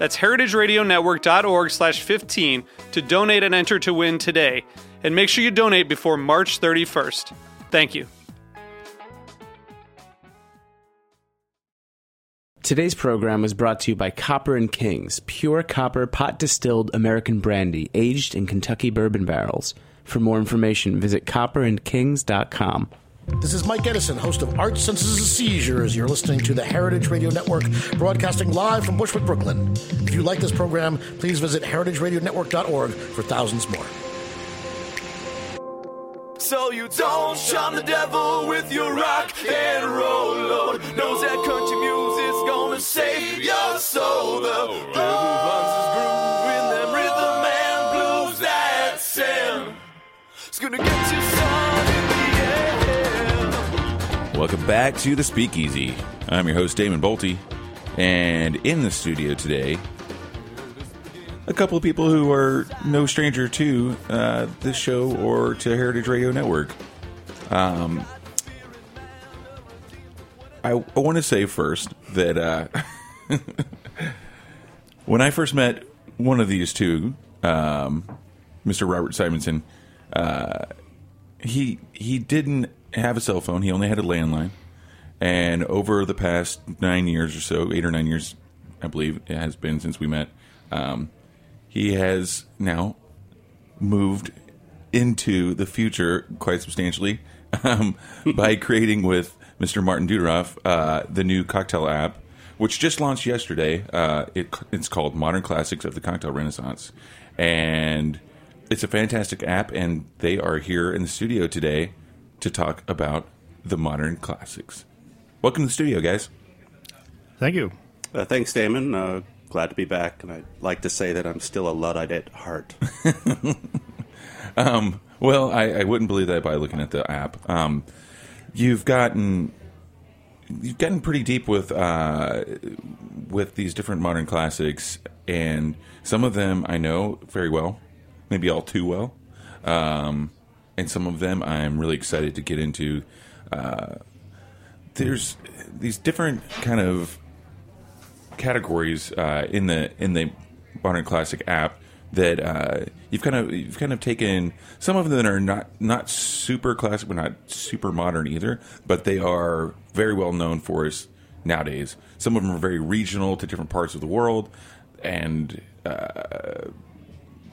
That's heritageradionetwork.org slash 15 to donate and enter to win today. And make sure you donate before March 31st. Thank you. Today's program was brought to you by Copper and Kings, pure copper pot distilled American brandy aged in Kentucky bourbon barrels. For more information, visit copperandkings.com. This is Mike Edison, host of Art Senses and Seizures. You're listening to the Heritage Radio Network, broadcasting live from Bushwick, Brooklyn. If you like this program, please visit heritageradionetwork.org for thousands more. So you don't shun the devil with your rock and roll load. Knows that country music's gonna save your soul. The Welcome back to the Speakeasy. I'm your host, Damon Boelte, and in the studio today, a couple of people who are no stranger to uh, this show or to Heritage Radio Network. Um, I, I want to say first that uh, when I first met one of these two, um, Mr. Robert Simonson, uh, he he didn't have a cell phone. He only had a landline. And over the past nine years or so, eight or nine years, I believe it has been since we met, um, he has now moved into the future quite substantially um, by creating with Mr. Martin Doudoroff uh, the new cocktail app, which just launched yesterday. Uh, it, it's called Modern Classics of the Cocktail Renaissance, and it's a fantastic app. And they are here in the studio today to talk about the modern classics. Welcome to the studio, guys. Thank you. Uh, thanks, Damon. Uh, glad to be back, and I'd like to say that I'm still a Luddite at heart. Um, well, I, I wouldn't believe that by looking at the app. Um, you've gotten you've gotten pretty deep with uh, with these different modern classics, and some of them I know very well, maybe all too well, um, and some of them I'm really excited to get into. Uh, there's these different kind of categories uh, in the in the modern classic app that uh, you've kind of you've kind of taken some of them are not not super classic but not super modern either but they are very well known for us nowadays some of them are very regional to different parts of the world and uh,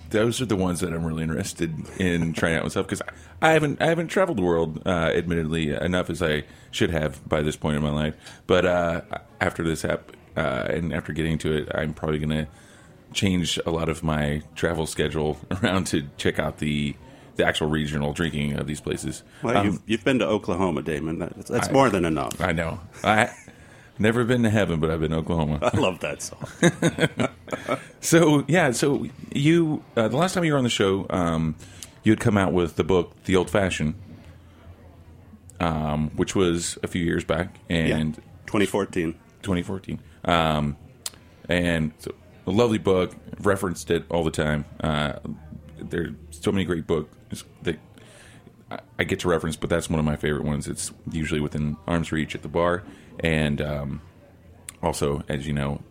those are the ones that I'm really interested in trying out myself because I haven't I haven't traveled the world uh, admittedly enough as I should have by this point in my life but uh, after this app uh, and after getting to it I'm probably gonna change a lot of my travel schedule around to check out the the actual regional drinking of these places. Well, Um, you've, you've been to Oklahoma, Damon. That's, that's I- more than enough. I know. I never been to heaven, but I've been to Oklahoma. I love that song. So yeah, so you uh, the last time you were on the show, um, you had come out with the book The Old Fashioned, um, which was a few years back, and 2014. 2014. Um, and so a lovely book. Referenced it all the time. Uh, there's so many great books that I- I get to reference, but that's one of my favorite ones. It's usually within arm's reach at the bar, and um, also, as you know,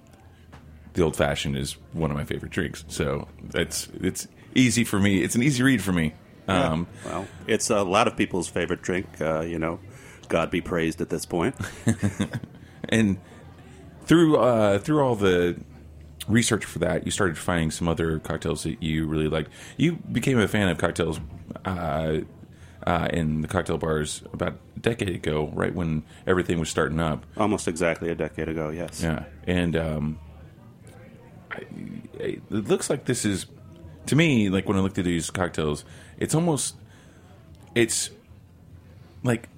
the old fashioned is one of my favorite drinks. So it's it's easy for me. It's an easy read for me. Um, Well, it's a lot of people's favorite drink. Uh, you know, God be praised at this point. and through uh, through all the research for that, you started finding some other cocktails that you really liked. You became a fan of cocktails uh, uh, in the cocktail bars about a decade ago, right when everything was starting up. Almost exactly a decade ago, yes. Yeah, and um, I, it looks like this is to me like when I looked at these cocktails, it's almost it's like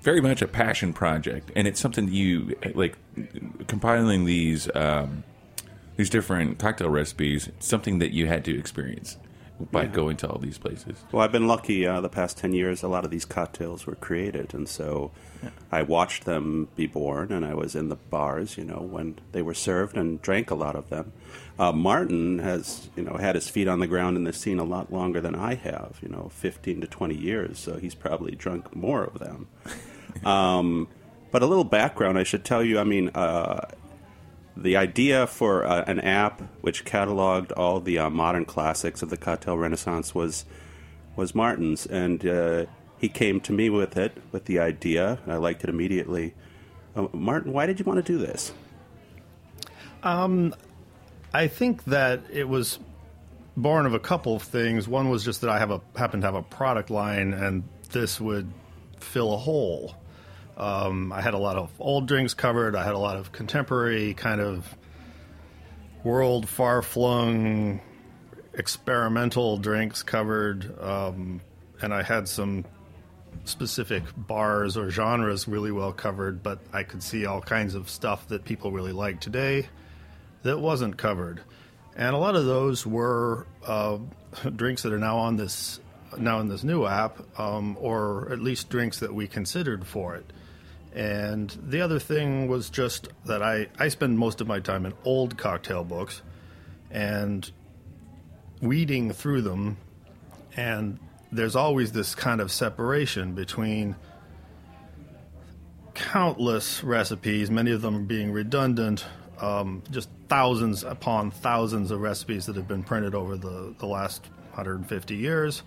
very much a passion project, and it's something you like compiling these um, these different cocktail recipes. It's something that you had to experience by going to all these places. Well, I've been lucky uh, the past 10 years, a lot of these cocktails were created. And so I watched them be born, and I was in the bars, you know, when they were served and drank a lot of them. Uh, Martin has, you know, had his feet on the ground in the scene a lot longer than I have, you know, 15 to 20 years. So he's probably drunk more of them. um, but a little background, I should tell you, I mean, uh, the idea for uh, an app which cataloged all the uh, modern classics of the cocktail renaissance was was Martin's, and uh, he came to me with it with the idea. I liked it immediately. Uh, Martin, why did you want to do this? I think that it was born of a couple of things. One was just that I have a happen to have a product line, and this would fill a hole. Um, I had a lot of old drinks covered. I had a lot of contemporary kind of world far flung experimental drinks covered, um, and I had some specific bars or genres really well covered. But I could see all kinds of stuff that people really like today that wasn't covered, and a lot of those were uh, drinks that are now on this now in this new app, um, or at least drinks that we considered for it. And the other thing was just that I, I spend most of my time in old cocktail books and weeding through them, and there's always this kind of separation between countless recipes, many of them being redundant, um, just thousands upon thousands of recipes that have been printed over the, the last 150 years.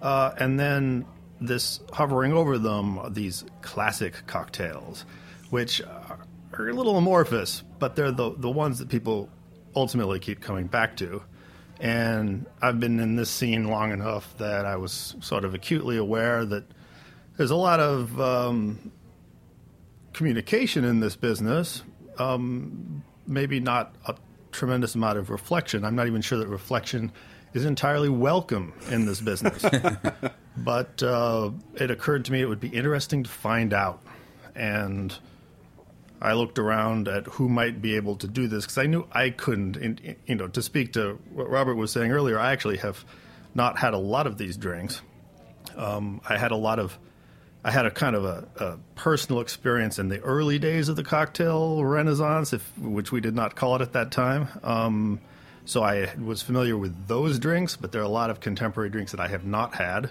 Uh, and then this hovering over them, are these classic cocktails, which are, a little amorphous, but they're the, the ones that people ultimately keep coming back to. And I've been in this scene long enough that I was sort of acutely aware that there's a lot of um, communication in this business, um, maybe not a tremendous amount of reflection. I'm not even sure that reflection is entirely welcome in this business. but uh, it occurred to me it would be interesting to find out. And I looked around at who might be able to do this because I knew I couldn't. You know, to speak to what Robert was saying earlier, I actually have not had a lot of these drinks. Um, I had a lot of, I had a kind of a, a personal experience in the early days of the cocktail renaissance, if which we did not call it at that time. Um, so I was familiar with those drinks, but there are a lot of contemporary drinks that I have not had.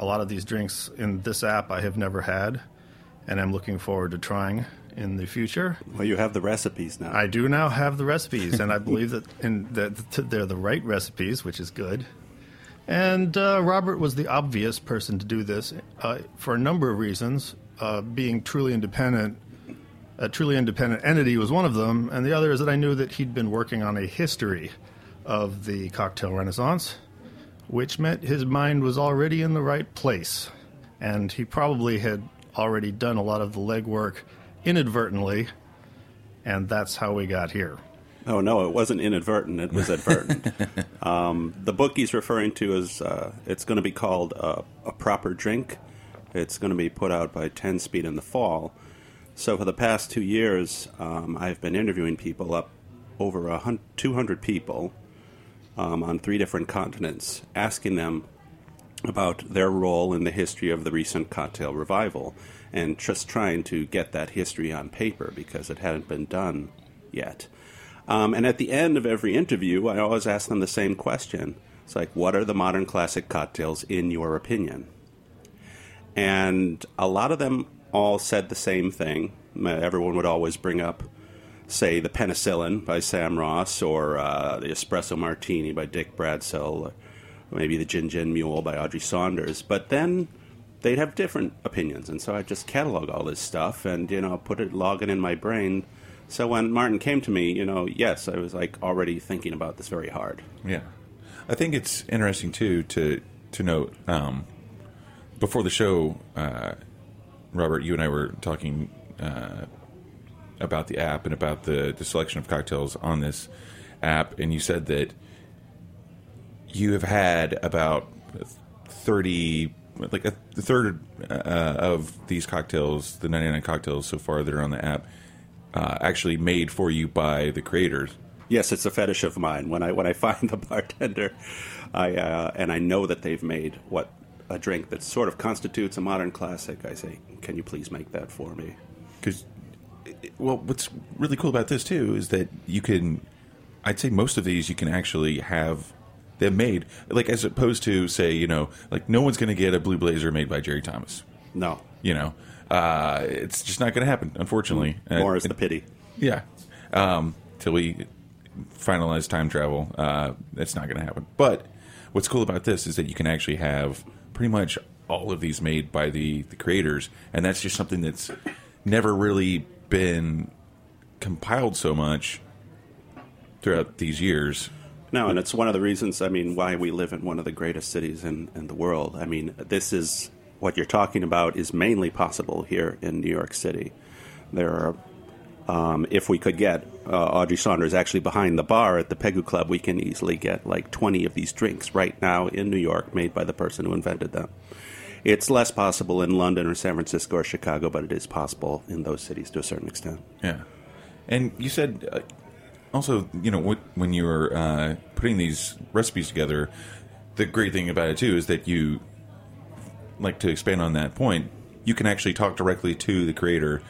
A lot of these drinks in this app I have never had, and I'm looking forward to trying in the future. Well, you have the recipes now. I do now have the recipes, and I believe that in that they're the right recipes, which is good. And uh, Robert was the obvious person to do this uh, for a number of reasons. Uh, being truly independent, a truly independent entity was one of them, and the other is that I knew that he'd been working on a history of the cocktail renaissance, which meant his mind was already in the right place, and he probably had already done a lot of the legwork inadvertently, and that's how we got here. Oh no, it wasn't inadvertent; it was advertent. um, the book he's referring to is uh, it's going to be called uh, a proper drink. It's going to be put out by Ten Speed in the fall. So for the past two years, um, I've been interviewing people up over a hun- 200 people um, on three different continents, asking them about their role in the history of the recent cocktail revival, and just trying to get that history on paper because it hadn't been done yet. Um, and at the end of every interview, I always ask them the same question. It's like, what are the modern classic cocktails in your opinion? And a lot of them all said the same thing. Everyone would always bring up, say, the Penicillin by Sam Ross, or uh, the Espresso Martini by Dick Bradsell, or maybe the Gin Gin Mule by Audrey Saunders. But then they'd have different opinions, and so I just catalog all this stuff and you know put it log it in my brain. So when Martin came to me, you know, yes, I was like already thinking about this very hard. Yeah, I think it's interesting too to to note um, before the show, uh, Robert, you and I were talking uh, about the app and about the, the selection of cocktails on this app, and you said that you have had about thirty, like a third uh, of these cocktails, the ninety nine cocktails so far that are on the app, uh, actually made for you by the creators. Yes, it's a fetish of mine. When I when I find the bartender, I uh, and I know that they've made what a drink that sort of constitutes a modern classic. I say, "Can you please make that for me?" Because, well, what's really cool about this too is that you can, I'd say most of these you can actually have them made, like as opposed to say, you know, like no one's going to get a Blue Blazer made by Jerry Thomas. No, You know, uh, it's just not going to happen, unfortunately. more Uh, is the pity. Yeah. Um, till we finalize time travel, uh, that's not going to happen. But what's cool about this is that you can actually have pretty much all of these made by the, the creators, and that's just something that's never really been compiled so much throughout these years. No, and it's one of the reasons, I mean, why we live in one of the greatest cities in, in the world. I mean, this is what you're talking about is mainly possible here in New York City. There are, um, if we could get uh, Audrey Saunders actually behind the bar at the Pegu Club, we can easily get like 20 of these drinks right now in New York made by the person who invented them. It's less possible in London or San Francisco or Chicago, but it is possible in those cities to a certain extent. Yeah. And you said uh, also, you know, when you were uh, putting these recipes together, the great thing about it too is that you, like to expand on that point, you can actually talk directly to the creator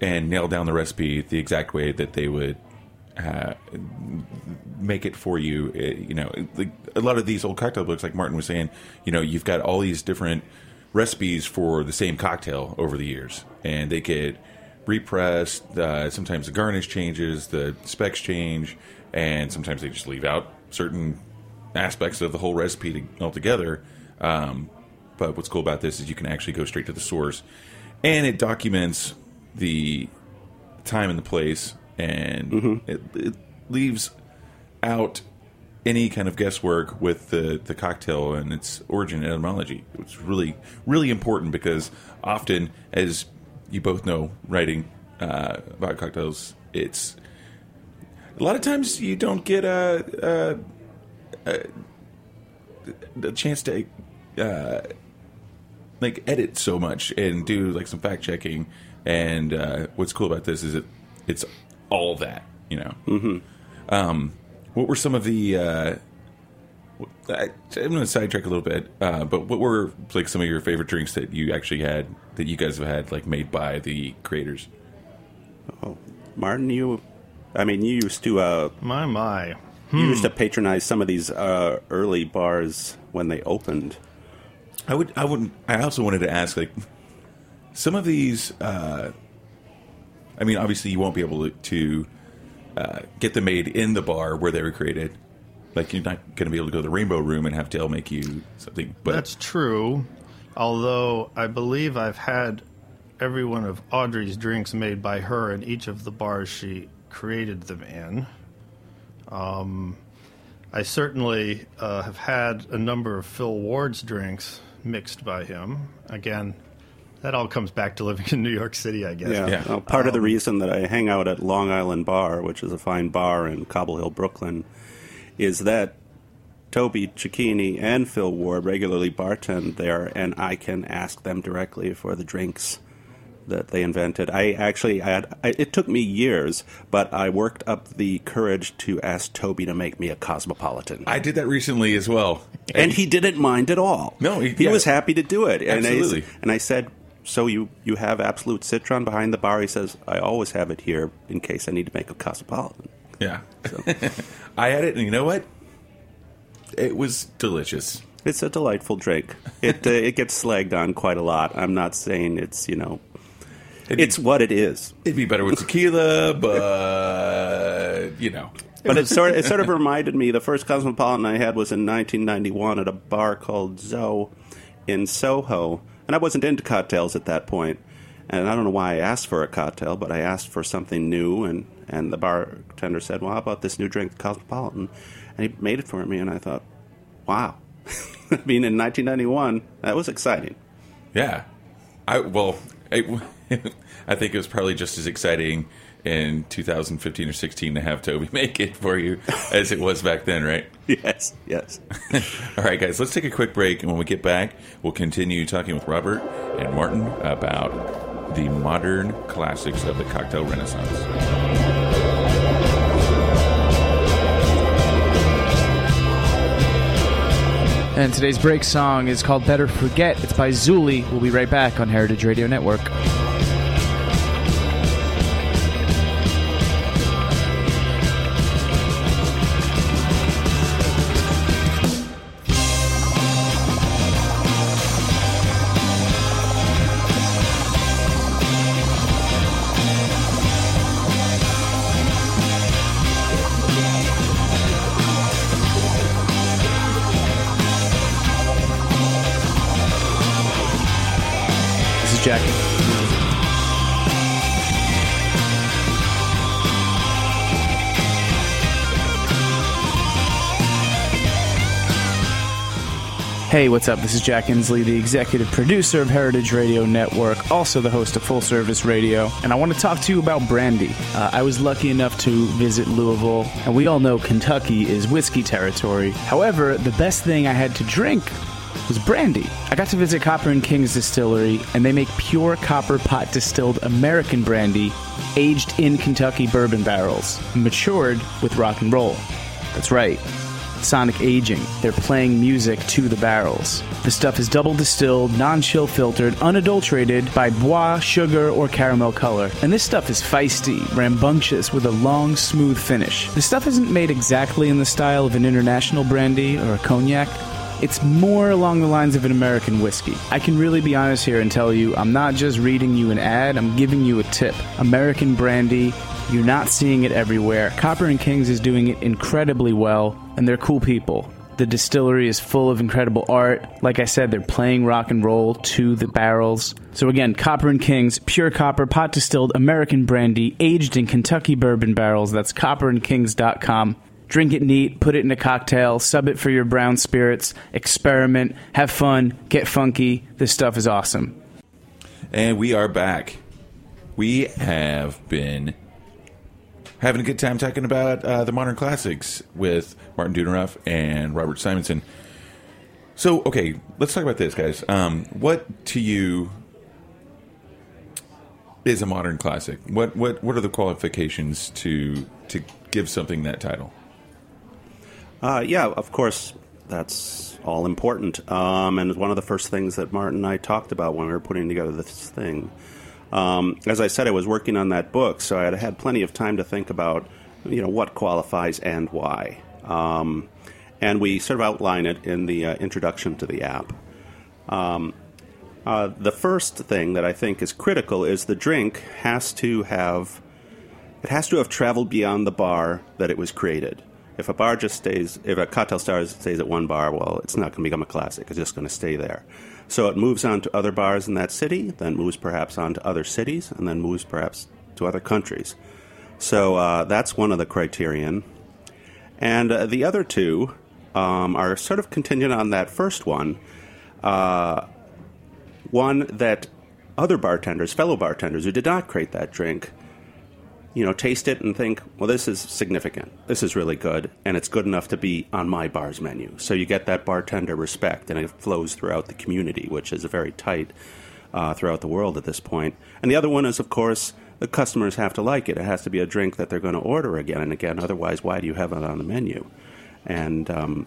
and nail down the recipe the exact way that they would uh, make it for you. Uh, you know, a lot of these old cocktail books, like Martin was saying, you know, you've got all these different recipes for the same cocktail over the years, and they get repressed. Uh, sometimes the garnish changes, the specs change, and sometimes they just leave out certain aspects of the whole recipe to, altogether. Um, but what's cool about this is you can actually go straight to the source, and it documents the time and the place, and it, it leaves out any kind of guesswork with the, the cocktail and its origin and etymology. It's really really important because often, as you both know, writing uh, about cocktails, it's a lot of times you don't get a, a, a, a chance to uh, like edit so much and do like some fact checking. And uh, what's cool about this is it it's all that you know. Mm-hmm. Um, what were some of the? Uh, I, I'm going to sidetrack a little bit, uh, but what were like some of your favorite drinks that you actually had that you guys have had like made by the creators? Oh, Martin, you, I mean, you used to uh, My, my. you used to patronize some of these uh, early bars when they opened. I would. I wouldn't. I also wanted to ask like some of these. Uh, I mean, obviously, you won't be able to, to uh, get them made in the bar where they were created. Like you're not going to be able to go to the Rainbow Room and have Dale make you something. But That's true. Although I believe I've had every one of Audrey's drinks made by her in each of the bars she created them in. Um, I certainly uh, have had a number of Phil Ward's drinks mixed by him. Again, that all comes back to living in New York City, I guess. Yeah. Well, part of the um, reason that I hang out at Long Island Bar, which is a fine bar in Cobble Hill, Brooklyn, is that Toby Cecchini and Phil Ward regularly bartend there, and I can ask them directly for the drinks that they invented. I actually, I had, I, it took me years, but I worked up the courage to ask Toby to make me a cosmopolitan. I did that recently as well. and he didn't mind at all. No, he- he, yeah. was happy to do it. And Absolutely. I, and I said, "So you you have Absolut Citron behind the bar?" He says, "I always have it here in case I need to make a cosmopolitan." yeah, I had it, and you know what? It was delicious. It's a delightful drink. It uh, it gets slagged on quite a lot. I'm not saying it's you know, it's what it is. It'd be better with tequila, but you know, But it sort of, it sort of reminded me. The first cosmopolitan I had was in 1991 at a bar called Zoe in Soho, and I wasn't into cocktails at that point. And I don't know why I asked for a cocktail, but I asked for something new, and, and the bartender said, "Well, how about this new drink, Cosmopolitan?" And he made it for me, and I thought, "Wow, I mean, in 1991, that was exciting. Yeah. I well, I, I think it was probably just as exciting in 2015 or 16 to have Toby make it for you as it was back then, right? Yes, yes. All right, guys, let's take a quick break, and when we get back, we'll continue talking with Robert and Martin about the modern classics of the cocktail renaissance. And today's break song is called Better Forget. It's by Zuli. We'll be right back on Heritage Radio Network. Hey, what's up? This is Jack Inslee, the executive producer of Heritage Radio Network, also the host of Full Service Radio, and I want to talk to you about brandy. Uh, I was lucky enough to visit Louisville, and we all know Kentucky is whiskey territory. However, the best thing I had to drink was brandy. I got to visit Copper and King's distillery, and they make pure copper pot distilled American brandy aged in Kentucky bourbon barrels, matured with rock and roll. That's right. Sonic aging. They're playing music to the barrels. The stuff is double distilled, non chill filtered, unadulterated by boisé, sugar, or caramel color. And this stuff is feisty, rambunctious, with a long, smooth finish. The stuff isn't made exactly in the style of an international brandy or a cognac. It's more along the lines of an American whiskey. I can really be honest here and tell you, I'm not just reading you an ad, I'm giving you a tip. American brandy, you're not seeing it everywhere. Copper and Kings is doing it incredibly well, and they're cool people. The distillery is full of incredible art. Like I said, they're playing rock and roll to the barrels. So again, Copper and Kings, pure copper, pot distilled American brandy, aged in Kentucky bourbon barrels. That's copperandkings.com. Drink it neat, put it in a cocktail, sub it for your brown spirits, experiment, have fun, get funky. This stuff is awesome. And we are back. We have been having a good time talking about uh, the modern classics with Martin Doudoroff and Robert Simonson. So, okay, let's talk about this, guys. Um, what to you is a modern classic? What what what are the qualifications to to give something that title? Uh, yeah, of course, that's all important. Um, and one of the first things that Martin and I talked about when we were putting together this thing. Um, as I said, I was working on that book, so I had had plenty of time to think about, you know, what qualifies and why. Um, and we sort of outline it in the uh, introduction to the app. Um, uh, the first thing that I think is critical is the drink has to have it has to have traveled beyond the bar that it was created. If a bar just stays, if a cocktail star stays at one bar, well, it's not going to become a classic. It's just going to stay there. So it moves on to other bars in that city, then moves perhaps on to other cities, and then moves perhaps to other countries. So uh, that's one of the criterion. And uh, the other two um, are sort of contingent on that first one. Uh, one that other bartenders, fellow bartenders who did not create that drink, you know, taste it and think, well, this is significant. This is really good, and it's good enough to be on my bar's menu. So you get that bartender respect, and it flows throughout the community, which is very tight uh, throughout the world at this point. And the other one is, of course, the customers have to like it. It has to be a drink that they're going to order again and again. Otherwise, why do you have it on the menu? And um,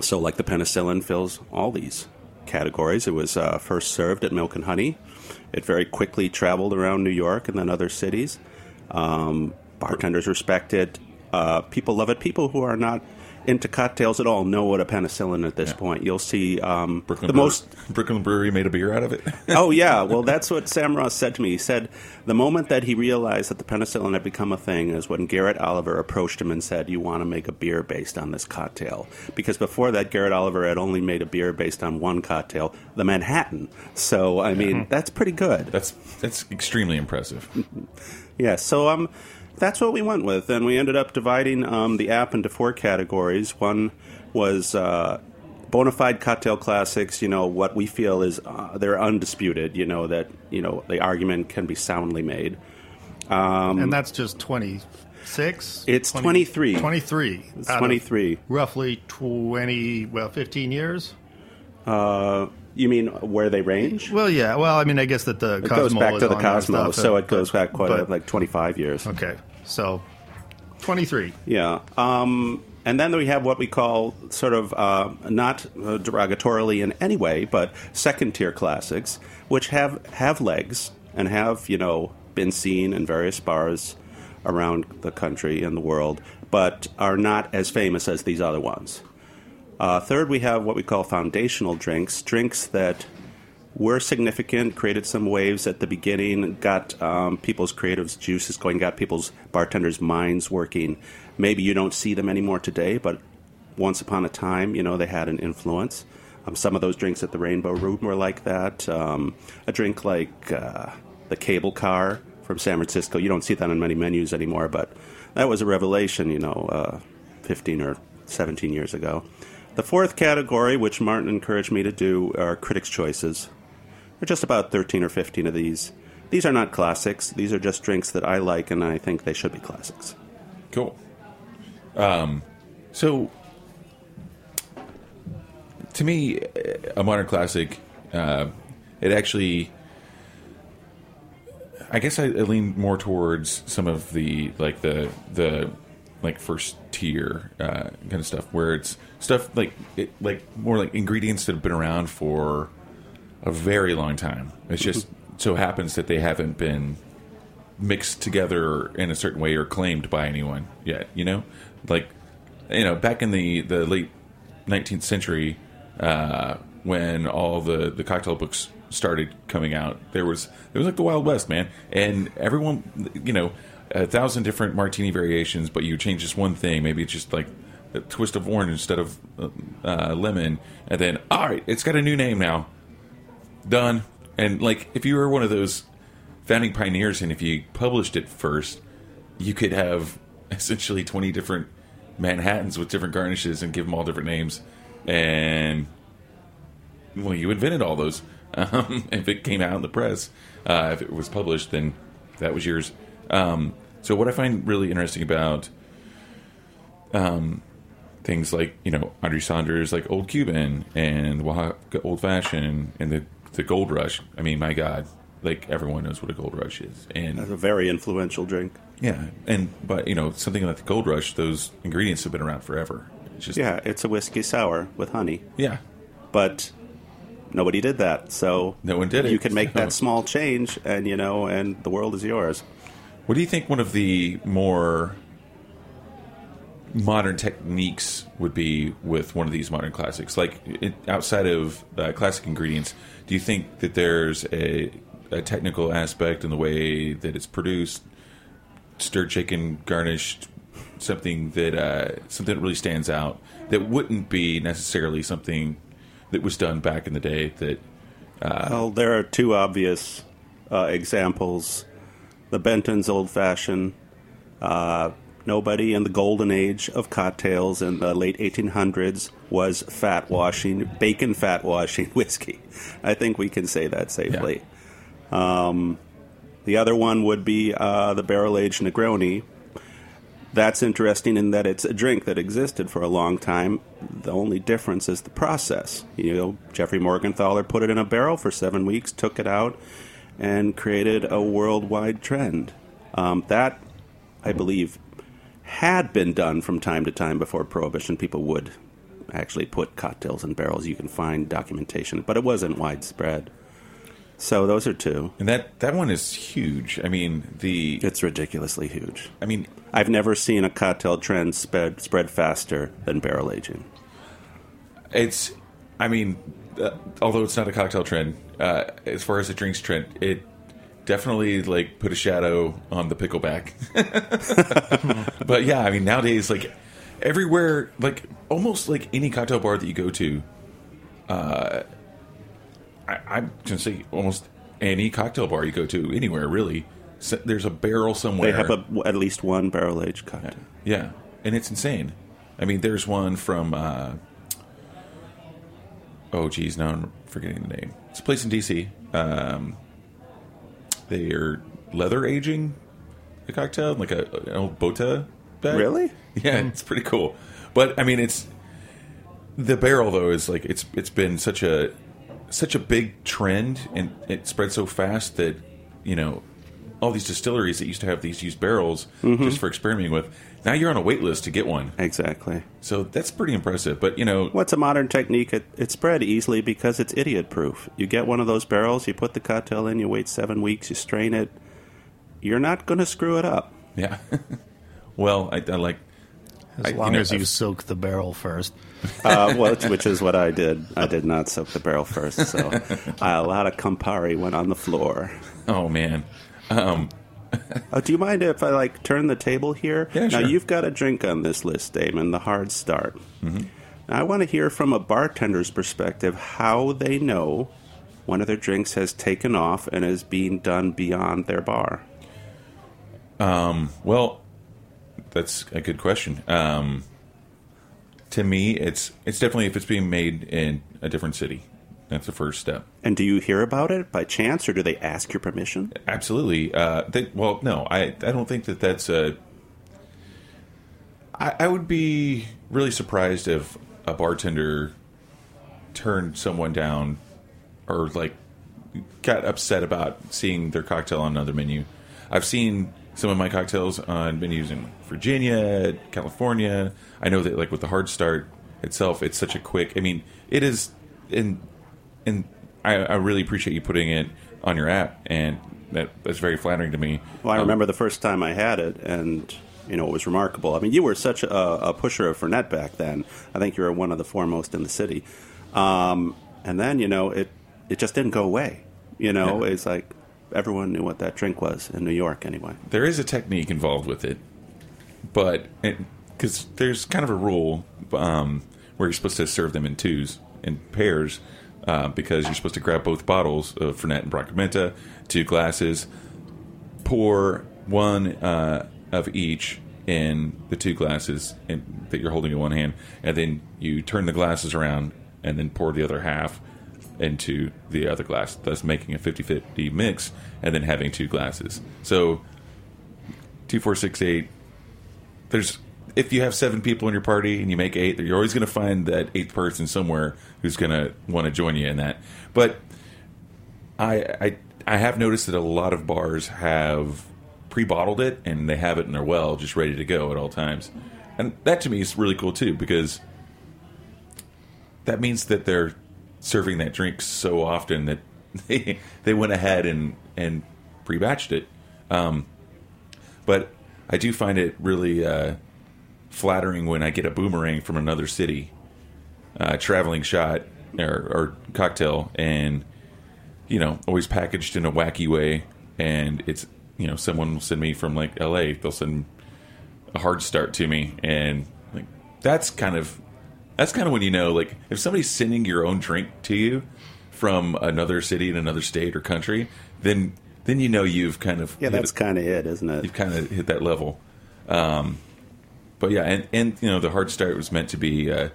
so, like the penicillin fills all these categories. It was uh, first served at Milk and Honey. It very quickly traveled around New York and then other cities. Um, bartenders respect it. Uh, people love it. People who are not into cocktails at all know what a penicillin at this Yeah. point. You'll see um, Brooklyn the Brewer- most Brooklyn Brewery made a beer out of it. oh yeah, well that's what Sam Ross said to me. He said the moment that he realized that the penicillin had become a thing is when Garrett Oliver approached him and said, "You want to make a beer based on this cocktail?" Because before that, Garrett Oliver had only made a beer based on one cocktail, the Manhattan. So I mean, that's pretty good. That's that's extremely impressive. Yeah, so um, that's what we went with, and we ended up dividing um, the app into four categories. One was uh, bona fide cocktail classics, you know, what we feel is uh, they're undisputed. You know that you know the argument can be soundly made. and that's just 26? It's 23. 23. It's out of 23. Roughly 20, well, 15 years? Uh, you mean where they range? Well, yeah. Well, I mean, I guess that the It Cosmo goes back to the on there and Cosmo, stuff, so it goes back quite a, but- like 25 years. Okay. So 23. Yeah. Um, and then we have what we call sort of uh, not uh, derogatorily in any way, but second tier classics, which have, have legs and have, you know, been seen in various bars around the country and the world, but are not as famous as these other ones. Uh, third, we have what we call foundational drinks, drinks that were significant, created some waves at the beginning, got um, people's creative juices going, got people's bartenders' minds working. Maybe you don't see them anymore today, but once upon a time, you know, they had an influence. Um, some of those drinks at the Rainbow Room were like that. Um, a drink like uh, the Cable Car from San Francisco, you don't see that on many menus anymore, but that was a revelation, you know, uh, 15 or 17 years ago. The fourth category, which Martin encouraged me to do, are critics' choices. There are just about 13 or 15 of these. These are not classics. These are just drinks that I like, and I think they should be classics. Cool. Um, so, to me, a modern classic, uh, it actually, I guess I, I lean more towards some of the like the the like first tier uh, kind of stuff, where it's stuff like it, like more like ingredients that have been around for a very long time. It's just so happens that they haven't been mixed together in a certain way or claimed by anyone yet. You know, like you know, back in the the late 19th century, uh, when all the the cocktail books started coming out, there was it was like the Wild West, man, and everyone, you know, a thousand different martini variations, but you change just one thing. Maybe it's just like twist of orange instead of uh, lemon, and then all right, it's got a new name now. Done. And like, if you were one of those founding pioneers, and if you published it first, you could have essentially twenty different Manhattans with different garnishes and give them all different names. And well, you invented all those. Um, if it came out in the press, uh, if it was published, then that was yours. Um, so what I find really interesting about um, things like you know Audrey Saunders, like Old Cuban and Oaxaca Old Fashioned, and the the Gold Rush. I mean, my God, like everyone knows what a Gold Rush is, and It's a very influential drink. yeah, and but you know something like the Gold Rush, those ingredients have been around forever. It's just Yeah, it's a whiskey sour with honey, yeah. but nobody did that. So No one did it, You can make so- that small change, and you know, and the world is yours. What do you think one of the more modern techniques would be with one of these modern classics? Like it, outside of uh, classic ingredients, do you think that there's a, a technical aspect in the way that it's produced, stirred, chicken garnished, something that uh, something that really stands out that wouldn't be necessarily something that was done back in the day that Well, there are two obvious uh, examples. The Benton's Old Fashioned. Uh, nobody in the golden age of cocktails in the late 1800s was fat washing, bacon fat washing whiskey. I think we can say that safely. Um, the other one would be uh, the barrel aged Negroni. That's interesting in that it's a drink that existed for a long time. The only difference is the process. You know, Jeffrey Morgenthaler put it in a barrel for seven weeks, took it out, and created a worldwide trend. Um, that, I believe, had been done from time to time before Prohibition. People would actually put cocktails in barrels. You can find documentation, but it wasn't widespread. So those are two. and that that one is huge. I mean the It's ridiculously huge. I mean I've never seen a cocktail trend spread spread faster than barrel aging. It's, I mean, uh, although it's not a cocktail trend, uh, as far as a drinks trend, it definitely like put a shadow on the pickleback. but yeah, I mean, nowadays, like everywhere, like almost like any cocktail bar that you go to, uh, I, I'm gonna say almost any cocktail bar you go to anywhere really. So there's a barrel somewhere. They have a, at least one barrel aged cocktail. Yeah, and it's insane. I mean, there's one from uh, oh geez, now I'm forgetting the name. It's a place in DC. Um, they are leather aging a cocktail like a an old bota bag. Really? Yeah, hmm. it's pretty cool. But I mean, it's the barrel though is like it's it's been such a such a big trend and it spread so fast that you know all these distilleries that used to have these used barrels mm-hmm. just for experimenting with now you're on a wait list to get one Exactly. so that's pretty impressive but you know What's a modern technique? It, it's spread easily because it's idiot proof. You get one of those barrels, you put the cocktail in, you wait seven weeks, you strain it. You're not going to screw it up. yeah well I, I like As I- you long know, as you I've- soak the barrel first. Uh, well, which is what I did. I did not soak the barrel first, so a lot of Campari went on the floor. oh man um Oh, do you mind if I like turn the table here? Yeah, now sure. you've got a drink on this list, Damon, the hard start. Mm-hmm. Now, I want to hear from a bartender's perspective how they know one of their drinks has taken off and is being done beyond their bar. Well, that's a good question. Um, to me, it's it's definitely if it's being made in a different city. That's the first step. And do you hear about it by chance, or do they ask your permission? Absolutely. Uh, they, well, no, I I don't think that that's a. I, I would be really surprised if a bartender turned someone down, or like got upset about seeing their cocktail on another menu. I've seen some of my cocktails on menus in Virginia, California. I know that like with the hard start itself, it's such a quick. I mean, it is in and I, I really appreciate you putting it on your app, and that that's very flattering to me. Well, I Um, remember the first time I had it, and you know it was remarkable. I mean, you were such a, a pusher of Fernet back then. I think you were one of the foremost in the city. Um, and then you know it it just didn't go away. You know, Yeah. it's like everyone knew what that drink was in New York anyway. there is a technique involved with it, but because there's kind of a rule um, where you're supposed to serve them in twos in pairs. Uh, because you're supposed to grab both bottles of Fernet and Branca Menta, two glasses, pour one uh, of each in the two glasses in, that you're holding in one hand, and then you turn the glasses around and then pour the other half into the other glass, thus making a 50 50 mix and then having two glasses. So, two, four, six, eight. There's if you have seven people in your party and you make eight, you're always going to find that eighth person somewhere who's going to want to join you in that. But I, I I have noticed that a lot of bars have pre-bottled it and they have it in their well just ready to go at all times, and that to me is really cool too because that means that they're serving that drink so often that they they went ahead and and pre-batched it. Um, but I do find it really uh, flattering when I get a boomerang from another city, uh, traveling shot or, or cocktail, and you know, always packaged in a wacky way. And it's you know, someone will send me from like L.A. They'll send a hard start to me, and like that's kind of that's kind of when you know, like if somebody's sending your own drink to you from another city in another state or country, then then you know you've kind of Yeah, that's kind of it, isn't it? you've kind of hit that level. Um, but yeah, and, and you know the hard start was meant to be, uh,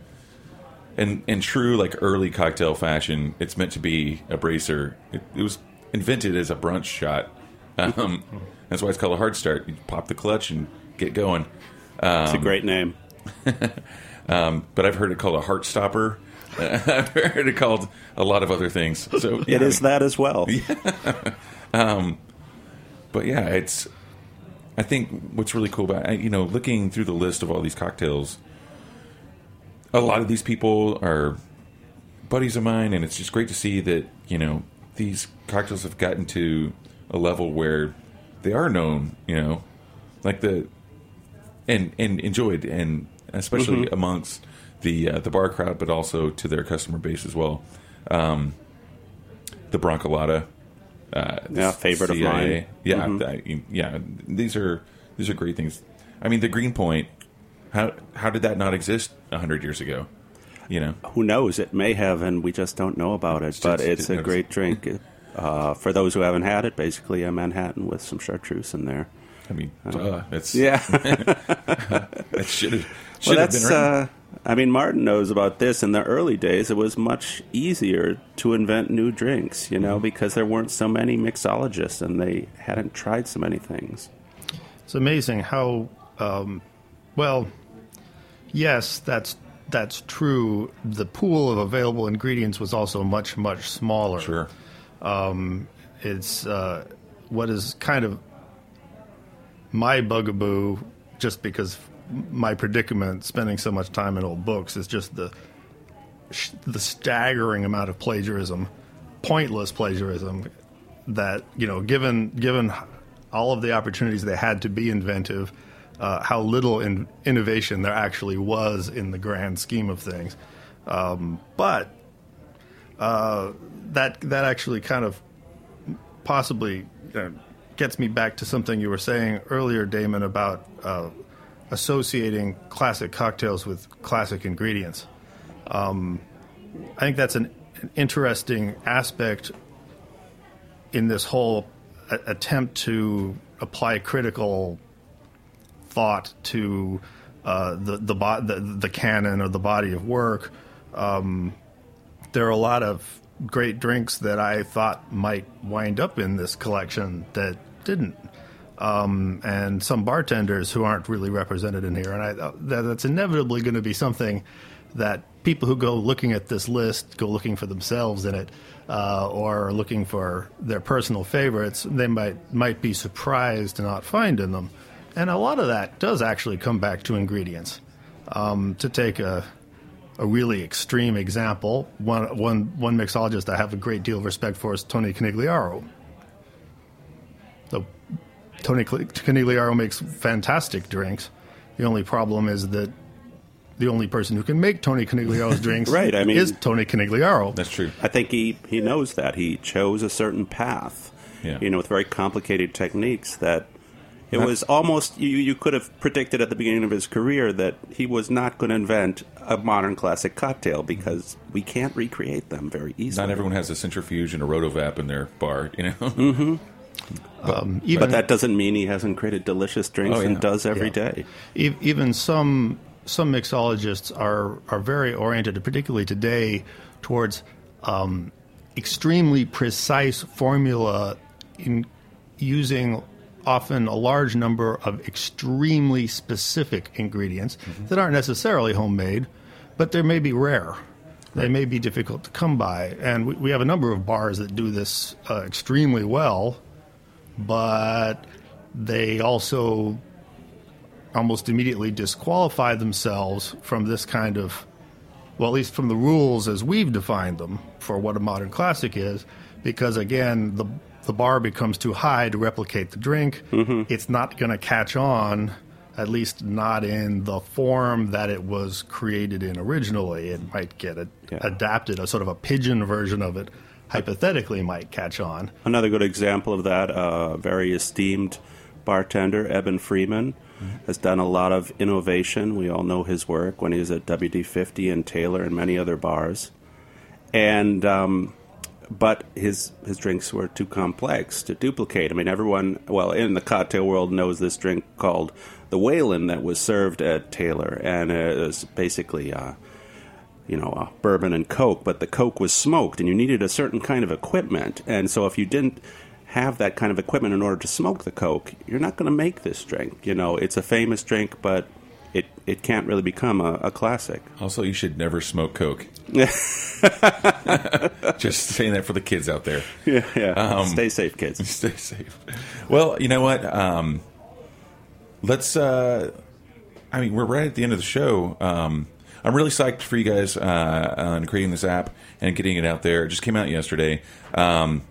in in true like early cocktail fashion, it's meant to be a bracer. It, it was invented as a brunch shot. Um, that's why it's called a hard start. You pop the clutch and get going. it's a great name. But I've heard it called a heart stopper. I've heard it called a lot of other things. So It is that as well. but yeah, it's. I think what's really cool about you know looking through the list of all these cocktails, a lot of these people are buddies of mine, and it's just great to see that you know these cocktails have gotten to a level where they are known. You know, like the and and enjoyed, and especially amongst the uh, the bar crowd, but also to their customer base as well. Um, the Brancolada, uh, Yeah, favorite of mine. Yeah, Mhm. I- yeah. These are these are great things. I mean, the Greenpoint. How how did that not exist hundred years ago? You know, Who knows? It may have, and we just don't know about it. but it's a it's- great drink. Uh, for those who haven't had it, basically a Manhattan with some chartreuse in there. I mean, duh, it's Yeah. It should have should well, have been that's uh, I mean, Martin knows about this. In the early days, it was much easier to invent new drinks, you know, because there weren't so many mixologists and they hadn't tried so many things. It's amazing how, um, well, yes, that's that's true. The pool of available ingredients was also much much smaller. Sure. It's uh, what is kind of my bugaboo, just because my predicament, spending so much time in old books, is just the the staggering amount of plagiarism, pointless plagiarism, that you know, given given all of the opportunities they had to be inventive, uh, how little in- innovation there actually was in the grand scheme of things. Um, but uh, that that actually kind of possibly uh, gets me back to something you were saying earlier, Damon, about uh, associating classic cocktails with classic ingredients. Um, I think that's an, an interesting aspect in this whole a- attempt to apply critical thought to uh, the the, bo- the the canon or the body of work. Um, there are a lot of great drinks that I thought might wind up in this collection that didn't. Um, and some bartenders who aren't really represented in here. And I, that, that's inevitably going to be something that people who go looking at this list go looking for themselves in it, uh, or looking for their personal favorites. They might might be surprised to not find in them, and a lot of that does actually come back to ingredients. Um, to take a a really extreme example, one, one, one mixologist I have a great deal of respect for is Tony Conigliaro. So, Tony Cl- Conigliaro makes fantastic drinks. The only problem is that the only person who can make Tony Conigliaro's drinks Right, I mean- is Tony Conigliaro. That's true. I think he, he knows that. He chose a certain path, Yeah. you know, with very complicated techniques that it was almost, you, you could have predicted at the beginning of his career that he was not going to invent a modern classic cocktail because we can't recreate them very easily. Not everyone has a centrifuge and a rotovap in their bar, you know. Mm-hmm. Even, But that doesn't mean he hasn't created delicious drinks Oh, yeah. and does every Yeah. day. Even some some mixologists are are very oriented, particularly today, towards um, extremely precise formula in using often a large number of extremely specific ingredients that aren't necessarily homemade, but they may be rare. They may be difficult to come by, and we, we have a number of bars that do this uh, extremely well, but they also almost immediately disqualify themselves from this kind of, well, at least from the rules as we've defined them for what a modern classic is, because again, the the bar becomes too high to replicate the drink. Mm-hmm. It's not going to catch on, at least not in the form that it was created in originally. It might get a, Yeah. adapted, a sort of a pigeon version of it. Hypothetically, might catch on. Another good example of that, uh, very esteemed bartender, Eben Freeman, has done a lot of innovation. We all know his work when he was at WD50 and Tailor and many other bars. And, um, but his, his drinks were too complex to duplicate. I mean, everyone, well, in the cocktail world knows this drink called the Waylon that was served at Tailor. And it was basically, uh, you know, uh, bourbon and Coke, but the Coke was smoked, and you needed a certain kind of equipment. And so, if you didn't have that kind of equipment in order to smoke the Coke, you're not going to make this drink. You know, it's a famous drink, but it it can't really become a, a classic. Also, you should never smoke coke. Just saying that for the kids out there. yeah, yeah. Um, Stay safe, kids. Stay safe. Well, you know what? Um, let's. Uh, I mean, we're right at the end of the show. Um, I'm really psyched for you guys uh, on creating this app and getting it out there. It just came out yesterday. Um,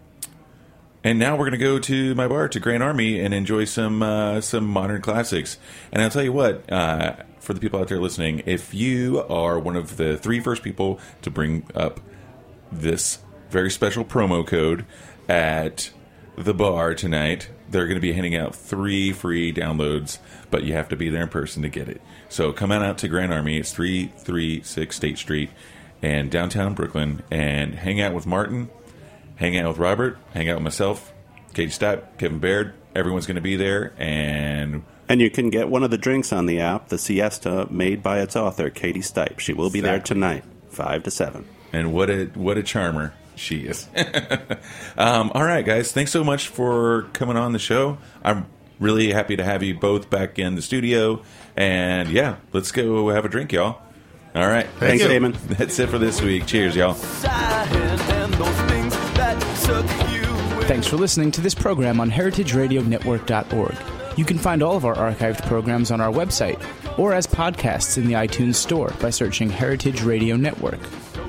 and now we're going to go to my bar to Grand Army and enjoy some uh, some modern classics. And I'll tell you what, uh, for the people out there listening, if you are one of the three first people to bring up this very special promo code at the bar tonight, they're going to be handing out three free downloads, but you have to be there in person to get it. So come on out to Grand Army. It's 336 State Street and downtown Brooklyn and hang out with Martin hang out with Robert, hang out with myself, Katie Stapp, Kevin Baird. Everyone's going to be there, and And you can get one of the drinks on the app, the Siesta, made by its author, Katie Stipe. She will be there tonight, 5 to 7. And what a what a charmer she is. um, all right, guys, thanks so much for coming on the show. I'm really happy to have you both back in the studio. And yeah, let's go have a drink, y'all. All right, Thanks, you. Damon. That's it for this week. Cheers, y'all. and those things that suck you in. Thanks for listening to this program on heritageradionetwork.org. You can find all of our archived programs on our website or as podcasts in the iTunes Store by searching Heritage Radio Network.